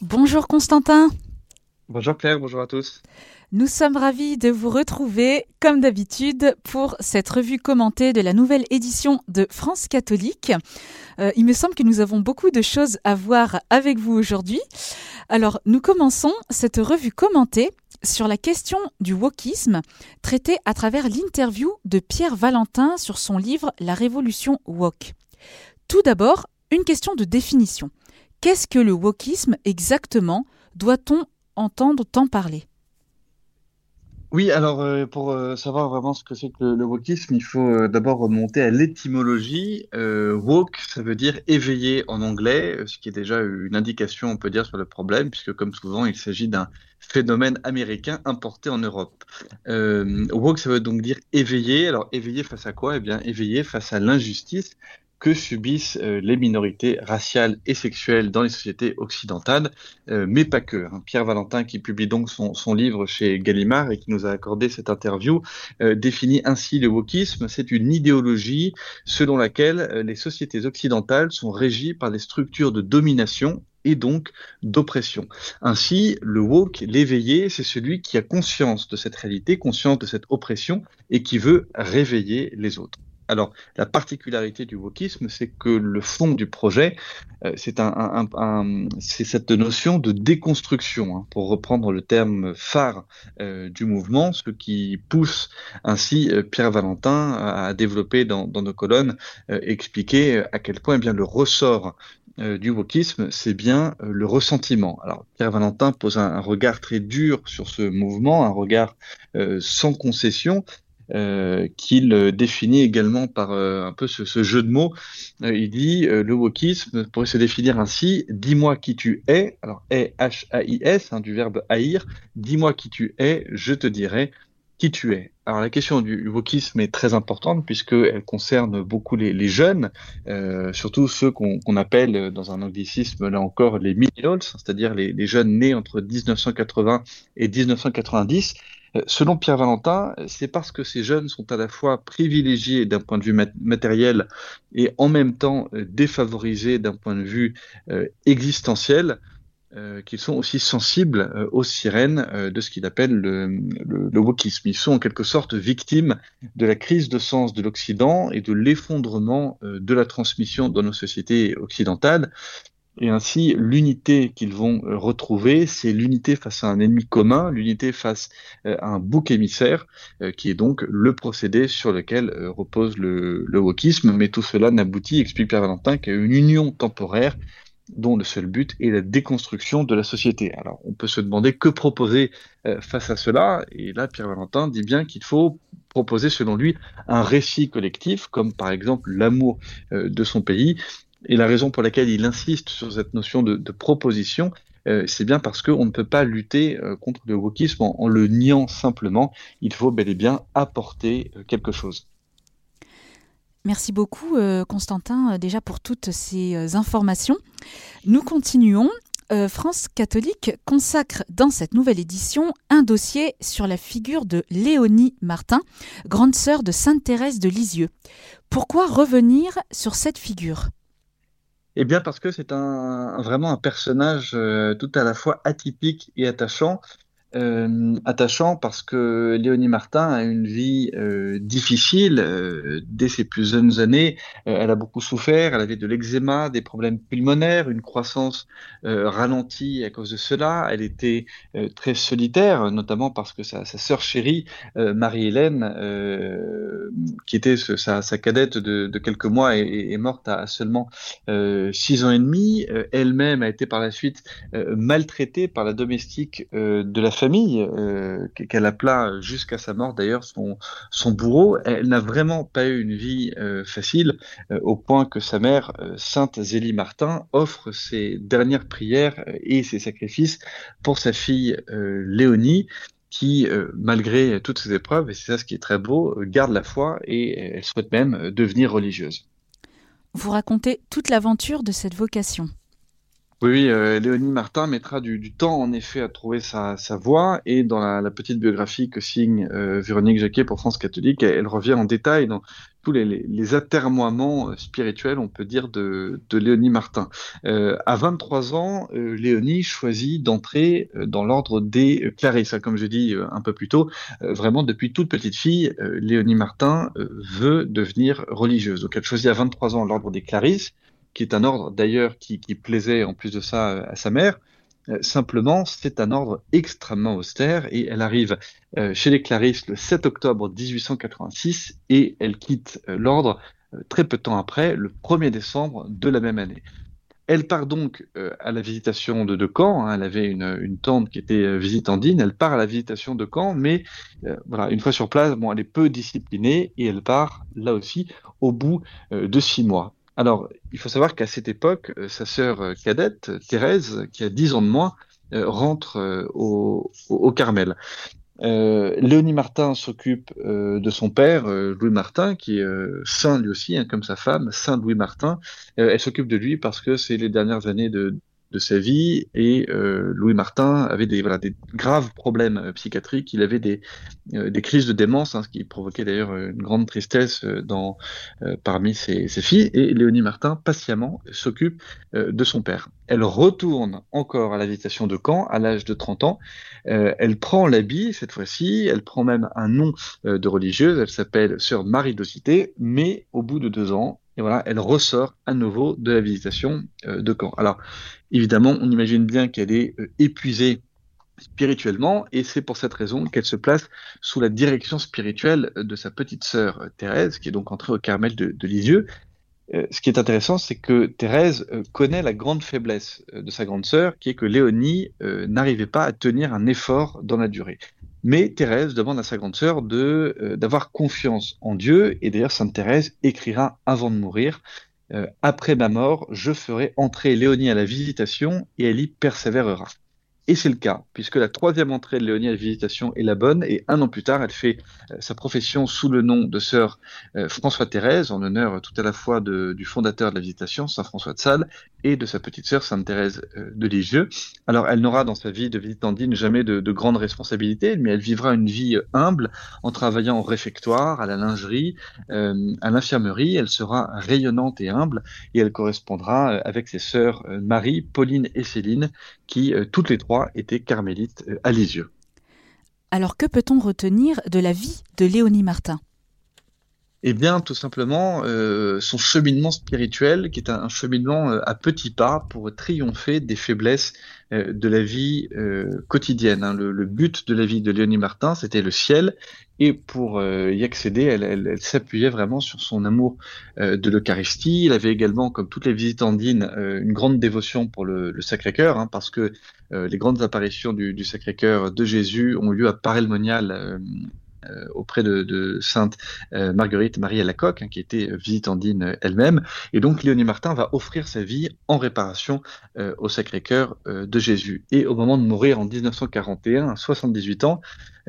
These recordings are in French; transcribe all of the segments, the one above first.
Bonjour Constantin. Bonjour Claire, bonjour à tous. Nous sommes ravis de vous retrouver, comme d'habitude, pour cette revue commentée de la nouvelle édition de France catholique. Euh, il me semble que nous avons beaucoup de choses à voir avec vous aujourd'hui. Alors, nous commençons cette revue commentée sur la question du wokisme, traitée à travers l'interview de Pierre Valentin sur son livre La révolution wok. Tout d'abord, une question de définition. Qu'est-ce que le wokisme exactement Doit-on entendre tant parler? Oui, alors euh, pour euh, savoir vraiment ce que c'est que le, wokisme, il faut euh, d'abord remonter à l'étymologie. woke, ça veut dire éveillé en anglais, ce qui est déjà une indication, on peut dire, sur le problème, puisque comme souvent, il s'agit d'un phénomène américain importé en Europe. woke, ça veut donc dire éveillé. Alors éveillé face à quoi? Eh bien, éveillé face à l'injustice que subissent euh, les minorités raciales et sexuelles dans les sociétés occidentales, euh, mais pas que. Hein. Pierre Valentin, qui publie donc son, livre chez Gallimard et qui nous a accordé cette interview, euh, définit ainsi le wokisme. C'est une idéologie selon laquelle les sociétés occidentales sont régies par des structures de domination et donc d'oppression. Ainsi, le woke, l'éveillé, c'est celui qui a conscience de cette réalité, conscience de cette oppression et qui veut réveiller les autres. Alors, la particularité du wokisme, c'est que le fond du projet, euh, c'est cette notion de déconstruction, hein, pour reprendre le terme phare euh, du mouvement, ce qui pousse ainsi euh, Pierre Valentin à, développer dans, nos colonnes, expliquer à quel point eh bien le ressort du wokisme, c'est bien le ressentiment. Alors Pierre Valentin pose un, regard très dur sur ce mouvement, un regard sans concession, euh, qu'il définit également par euh, un peu ce, jeu de mots. Euh, il dit le wokisme pourrait se définir ainsi dis-moi qui tu es, alors est H-A-I-S, hein, du verbe haïr, dis-moi qui tu es, je te dirai qui tu es. Alors la question du wokisme est très importante puisqu'elle concerne beaucoup les, jeunes, surtout ceux qu'on appelle dans un anglicisme là encore les millennials, c'est-à-dire les, les, jeunes nés entre 1980 et 1990 euh, selon Pierre Valentin, c'est parce que ces jeunes sont à la fois privilégiés d'un point de vue matériel et en même temps euh, défavorisés d'un point de vue euh, existentiel qu'ils sont aussi sensibles aux sirènes de ce qu'il appelle le, le, wokisme. Ils sont en quelque sorte victimes de la crise de sens de l'Occident et de l'effondrement de la transmission dans nos sociétés occidentales. Et ainsi, l'unité qu'ils vont euh, retrouver, c'est l'unité face à un ennemi commun, l'unité face euh, à un bouc émissaire, euh, qui est donc le procédé sur lequel repose le, le wokisme. Mais tout cela n'aboutit, explique Pierre Valentin, qu'à une union temporaire dont le seul but est la déconstruction de la société. Alors, on peut se demander que proposer face à cela, et là, Pierre Valentin dit bien qu'il faut proposer, selon lui, un récit collectif, comme par exemple l'amour de son pays, et la raison pour laquelle il insiste sur cette notion de, proposition, euh, c'est bien parce qu'on ne peut pas lutter euh, contre le wokisme en, le niant simplement. Il faut bel et bien apporter euh, quelque chose. Merci beaucoup, Constantin, déjà pour toutes ces informations. Nous continuons. France catholique consacre dans cette nouvelle édition un dossier sur la figure de Léonie Martin, grande sœur de Sainte Thérèse de Lisieux. Pourquoi revenir sur cette figure? Eh bien parce que c'est un, vraiment un personnage euh, tout à la fois atypique et attachant. Euh, attachant parce que Léonie Martin a une vie euh, difficile euh, dès ses plus jeunes années. elle a beaucoup souffert, elle avait de l'eczéma, des problèmes pulmonaires, une croissance ralentie à cause de cela. Elle était très solitaire, notamment parce que sa, sœur chérie, Marie-Hélène, qui était sa, cadette de, quelques mois, est, est morte à, seulement six ans et demi. Elle-même a été par la suite maltraitée par la domestique de la famille, euh, qu'elle appela jusqu'à sa mort d'ailleurs son, bourreau, elle n'a vraiment pas eu une vie euh, facile, euh, au point que sa mère, Sainte Zélie Martin, offre ses dernières prières et ses sacrifices pour sa fille Léonie qui, malgré toutes ces épreuves, et c'est ça ce qui est très beau, garde la foi et elle souhaite même devenir religieuse. Vous racontez toute l'aventure de cette vocation. Oui, euh, Léonie Martin mettra du, temps en effet à trouver sa, voie et dans la, petite biographie que signe euh, Véronique Jacquet pour France catholique, elle, revient en détail dans tous les, atermoiements euh, spirituels, on peut dire, de, Léonie Martin. à 23 ans, Léonie choisit d'entrer dans l'ordre des Clarisses. Comme je dis un peu plus tôt, vraiment depuis toute petite fille, Léonie Martin veut devenir religieuse. Donc elle choisit à 23 ans l'ordre des Clarisses qui est un ordre d'ailleurs qui, plaisait en plus de ça à sa mère. Euh, simplement, c'est un ordre extrêmement austère et elle arrive euh, chez les Clarisses le 7 octobre 1886 et elle quitte euh, l'ordre très peu de temps après, le 1er décembre de la même année. Elle part donc à la visitation de, de Caen. Hein. elle avait une, tante qui était visitandine. Elle part à la visitation de Caen, mais voilà, une fois sur place, elle est peu disciplinée et elle part là aussi au bout de six mois. Alors, il faut savoir qu'à cette époque, euh, sa sœur euh, cadette, Thérèse, qui a 10 ans de moins, euh, rentre au, Carmel. Léonie Martin s'occupe de son père, Louis Martin, qui est saint lui aussi, hein, comme sa femme, Saint Louis Martin. elle s'occupe de lui parce que c'est les dernières années de, de sa vie et euh, Louis Martin avait des, voilà, des graves problèmes euh, psychiatriques, il avait des, euh, des crises de démence, hein, ce qui provoquait d'ailleurs une grande tristesse dans, parmi ses, ses, filles, et Léonie Martin patiemment s'occupe de son père. Elle retourne encore à la visitation de Caen à l'âge de 30 ans, elle prend l'habit cette fois-ci, elle prend même un nom de religieuse, elle s'appelle Sœur Marie d'Ocité, mais au bout de deux ans, et voilà, elle ressort à nouveau de la visitation de Caen. Alors, Évidemment, on imagine bien qu'elle est euh, épuisée spirituellement, et c'est pour cette raison qu'elle se place sous la direction spirituelle de sa petite sœur euh, Thérèse, qui est donc entrée au Carmel de, Lisieux. Euh, ce qui est intéressant, c'est que Thérèse connaît la grande faiblesse de sa grande sœur, qui est que Léonie n'arrivait pas à tenir un effort dans la durée. Mais Thérèse demande à sa grande sœur de d'avoir confiance en Dieu, et d'ailleurs Sainte Thérèse écrira avant de mourir euh, après ma mort, je ferai entrer Léonie à la visitation et elle y persévérera. Et c'est le cas, puisque la troisième entrée de Léonie à la visitation est la bonne, et un an plus tard, elle fait euh, sa profession sous le nom de sœur euh, François Thérèse, en honneur tout à la fois du fondateur de la visitation, Saint François de Sales, et de sa petite sœur Sainte Thérèse euh, de Lisieux. Alors, elle n'aura dans sa vie de visitandine jamais de, de grandes responsabilités, mais elle vivra une vie humble en travaillant au réfectoire, à la lingerie, à l'infirmerie. Elle sera rayonnante et humble, et elle correspondra avec ses sœurs Marie, Pauline et Céline, qui toutes les trois était carmélite euh, à Lisieux. Alors que peut-on retenir de la vie de Léonie Martin? Eh bien, tout simplement, euh, son cheminement spirituel, qui est un, cheminement euh, à petits pas pour triompher des faiblesses de la vie quotidienne. Hein. Le, but de la vie de Léonie Martin, c'était le ciel, et pour y accéder, elle, s'appuyait vraiment sur son amour de l'Eucharistie. Il avait également, comme toutes les visitandines, une grande dévotion pour le, Sacré-Cœur, hein, parce que les grandes apparitions du, Sacré-Cœur de Jésus ont eu lieu à Paray-le-Monial euh, auprès de, Sainte euh, Marguerite Marie Alacoque, hein, qui était visitandine euh, elle-même. Et donc Léonie Martin va offrir sa vie en réparation au Sacré-Cœur de Jésus. Et au moment de mourir en 1941, à 78 ans,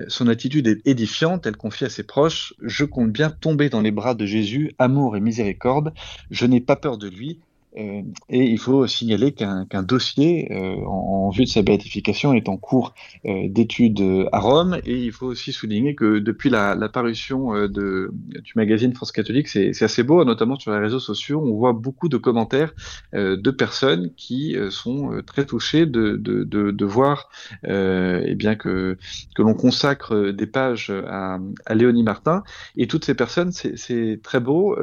son attitude est édifiante. Elle confie à ses proches Je compte bien tomber dans les bras de Jésus, amour et miséricorde. Je n'ai pas peur de lui. Euh, et il faut signaler qu'un dossier euh, en, vue de sa béatification est en cours euh, d'étude à Rome. Et il faut aussi souligner que depuis la, parution du magazine France Catholique, c'est assez beau, notamment sur les réseaux sociaux. On voit beaucoup de commentaires de personnes qui sont très touchées de, voir eh bien que, l'on consacre des pages à, Léonie Martin. Et toutes ces personnes, c'est très beau,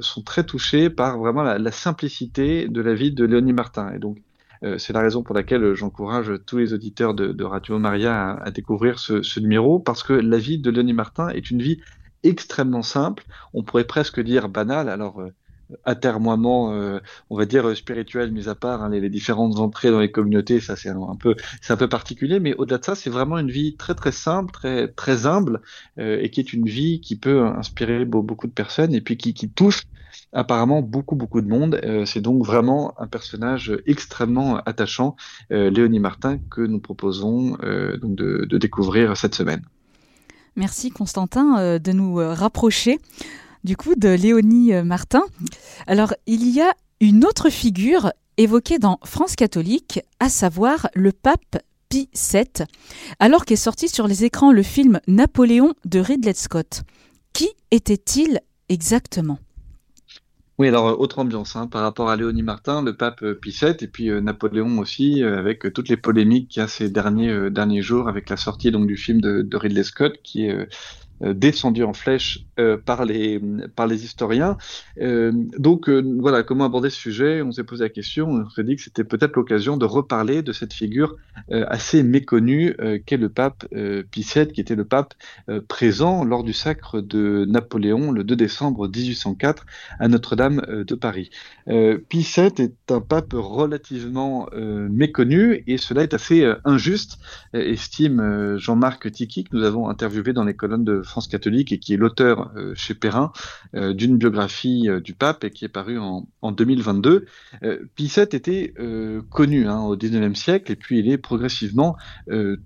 sont très touchées par vraiment la simplicité de la vie de Léonie Martin. Et donc, euh, c'est la raison pour laquelle j'encourage tous les auditeurs de, Radio Maria à, découvrir ce, numéro, parce que la vie de Léonie Martin est une vie extrêmement simple, on pourrait presque dire banale. Alors, euh, atermoiement, euh, on va dire spirituel, mis à part hein, les, différentes entrées dans les communautés, ça c'est un, peu, c'est un peu particulier, mais au-delà de ça, c'est vraiment une vie très très simple, très très humble, et qui est une vie qui peut inspirer beaucoup de personnes et puis qui, touche apparemment beaucoup beaucoup de monde. Euh, c'est donc vraiment un personnage extrêmement attachant, euh, Léonie Martin, que nous proposons euh, donc de, découvrir cette semaine. Merci Constantin de nous rapprocher du coup de Léonie Martin. Alors il y a une autre figure évoqué dans France catholique, à savoir le pape Pie VII, alors qu'est sorti sur les écrans le film Napoléon de Ridley Scott. Qui était-il exactement? Oui, alors euh, autre ambiance hein, par rapport à Léonie Martin, le pape euh, Pie VII, et puis euh, Napoléon aussi, avec toutes les polémiques qu'il y a ces derniers derniers jours avec la sortie donc du film de, Ridley Scott, qui est euh, descendu en flèche euh, par, les, par les historiens. Euh, donc voilà, comment aborder ce sujet? On s'est posé la question, on s'est dit que c'était peut-être l'occasion de reparler de cette figure assez méconnue qu'est le pape Pie qui était le pape présent lors du sacre de Napoléon le 2 décembre 1804 à Notre-Dame de Paris. Pie est un pape relativement méconnu et cela est assez injuste, estime Jean-Marc Tiki, que nous avons interviewé dans les colonnes de France catholique et qui est l'auteur euh, chez Perrin euh, d'une biographie euh, du pape et qui est parue en, en 2022. Pie était connu hein, au XIXe siècle et puis il est progressivement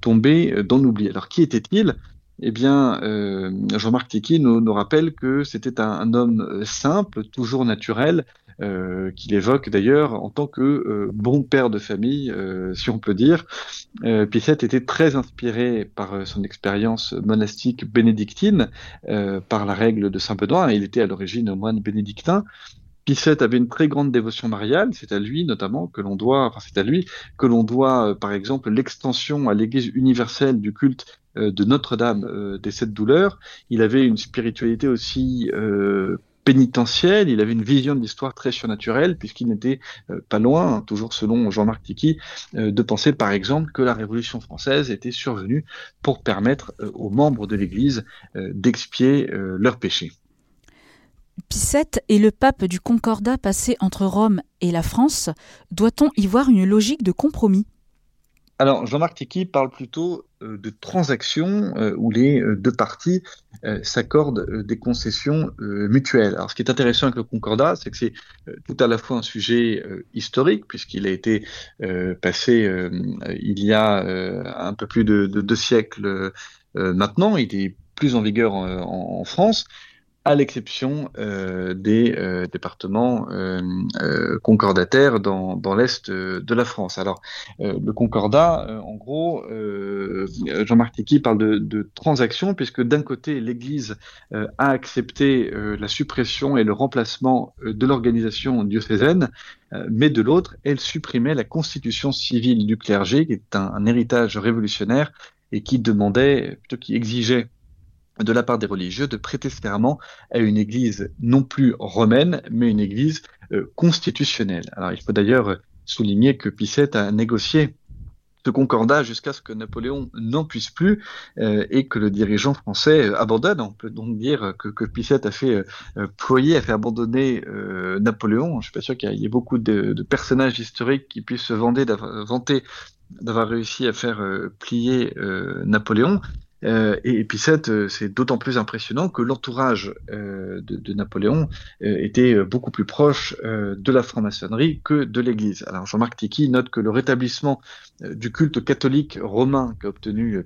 tombé dans l'oubli. Alors qui était-il? Eh bien, Jean-Marc Tiki nous, nous, rappelle que c'était un, homme simple, toujours naturel, euh, qu'il évoque d'ailleurs en tant que euh, bon père de famille, euh, si on peut dire. Euh, Pissette était très inspiré par son expérience monastique bénédictine, par la règle de Saint Benoît. Il était à l'origine moine bénédictin. Pissette avait une très grande dévotion mariale, c'est à lui notamment que l'on doit, enfin c'est à lui que l'on doit, par exemple, l'extension à l'Église universelle du culte de Notre-Dame des Sept Douleurs. Il avait une spiritualité aussi euh, pénitentiel, il avait une vision de l'histoire très surnaturelle, puisqu'il n'était euh, pas loin, toujours selon Jean-Marc Tiki, euh, de penser par exemple que la Révolution française était survenue pour permettre euh, aux membres de l'Église d'expier leurs péchés. Pie est le pape du Concordat passé entre Rome et la France. Doit-on y voir une logique de compromis? Alors, Jean-Marc Tiki parle plutôt euh, de transactions euh, où les euh, deux parties s'accordent des concessions mutuelles. Alors, ce qui est intéressant avec le Concordat, c'est que c'est tout à la fois un sujet historique, puisqu'il a été passé il y a un peu plus de, deux siècles maintenant. Il est plus en vigueur en France, à l'exception euh, des euh, départements euh, concordataires dans, dans l'est de la France. Alors, le concordat, en gros, Jean-Marc Tiki parle de, de transaction, puisque d'un côté, l'Église a accepté la suppression et le remplacement de l'organisation diocésaine, mais de l'autre, elle supprimait la constitution civile du clergé, qui est un, un héritage révolutionnaire et qui demandait, plutôt qui exigeait de la part des religieux de prêter serment à une église non plus romaine, mais une église euh, constitutionnelle. Alors il faut d'ailleurs euh, souligner que Picet a négocié ce concordat jusqu'à ce que Napoléon n'en puisse plus euh, et que le dirigeant français abandonne. On peut donc dire que, que a fait ployer, a fait abandonner Napoléon. Je suis pas sûr qu'il y ait beaucoup de, de, personnages historiques qui puissent se vanter d'avoir réussi à faire plier Napoléon. Euh, et, puis euh, c'est d'autant plus impressionnant que l'entourage euh, de, Napoléon était beaucoup plus proche de la franc-maçonnerie que de l'Église. Alors Jean-Marc Tiki note que le rétablissement du culte catholique romain qu'a obtenu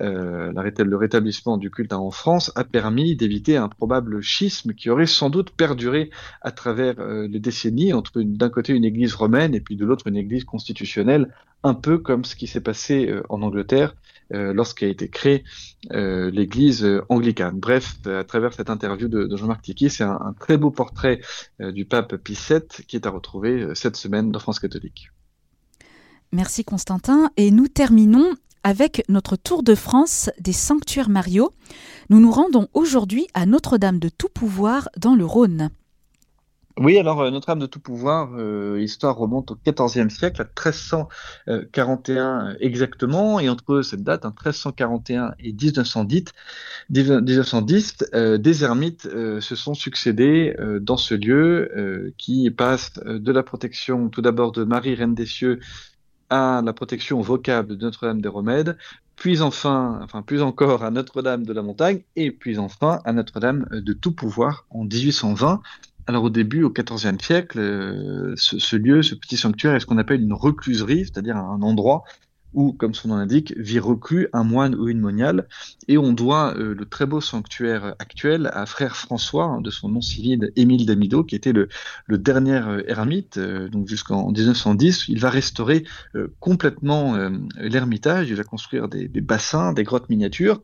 euh, le rétablissement du culte en France a permis d'éviter un probable schisme qui aurait sans doute perduré à travers les décennies entre d'un côté une église romaine et puis de l'autre une église constitutionnelle, un peu comme ce qui s'est passé euh, en Angleterre lorsqu'a été créée l'église anglicane. Bref, à travers cette interview de, Jean-Marc Tiki, c'est un, très beau portrait du pape Pie VII qui est à retrouver cette semaine dans France catholique. Merci Constantin. Et nous terminons avec notre tour de France des sanctuaires Mario. Nous nous rendons aujourd'hui à Notre-Dame de Tout-Pouvoir dans le Rhône. Oui, alors euh, Notre-Dame de Tout-Pouvoir, euh, l'histoire remonte au XIVe siècle, à 1341 exactement, et entre cette date, 1341 hein, et 1910, 1910 euh, des ermites se sont succédés dans ce lieu qui passe de la protection tout d'abord de Marie, Reine des Cieux, à la protection vocable de Notre-Dame des Remèdes, puis enfin, enfin plus encore à Notre-Dame de la Montagne, et puis enfin à Notre-Dame de Tout Pouvoir en 1820. Alors au début, au XIVe siècle, euh, ce, lieu, ce petit sanctuaire est ce qu'on appelle une recluserie, c'est-à-dire un endroit où, comme son nom l'indique, vit reclus un moine ou une moniale, et on doit euh, le très beau sanctuaire actuel à frère François, hein, de son nom civil Émile d'Amido, qui était le, dernier euh, ermite, donc jusqu'en 1910. Il va restaurer complètement l'ermitage, il va construire des, bassins, des grottes miniatures,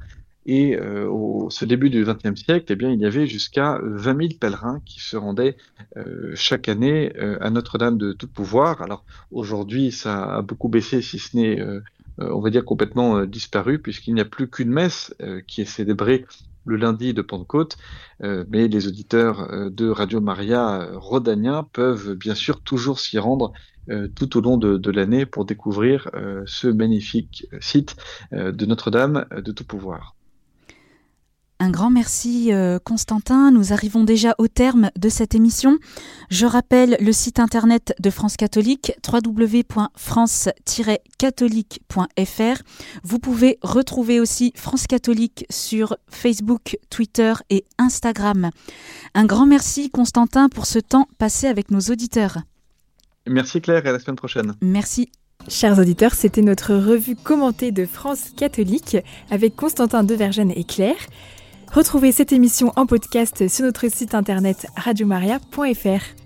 et euh, au ce début du XXe siècle, eh bien, il y avait jusqu'à 20 000 pèlerins qui se rendaient euh, chaque année euh, à Notre-Dame de Tout Pouvoir. Alors aujourd'hui, ça a beaucoup baissé, si ce n'est, on va dire, complètement disparu, puisqu'il n'y a plus qu'une messe qui est célébrée le lundi de Pentecôte, mais les auditeurs de Radio Maria Rodania peuvent bien sûr toujours s'y rendre tout au long de, de l'année pour découvrir ce magnifique site de Notre-Dame de Tout Pouvoir. Un grand merci euh, Constantin, nous arrivons déjà au terme de cette émission. Je rappelle le site internet de France Catholique www.france-catholique.fr. Vous pouvez retrouver aussi France Catholique sur Facebook, Twitter et Instagram. Un grand merci Constantin pour ce temps passé avec nos auditeurs. Merci Claire et à la semaine prochaine. Merci. Chers auditeurs, c'était notre revue commentée de France catholique avec Constantin Devergène et Claire. Retrouvez cette émission en podcast sur notre site internet radiomaria.fr.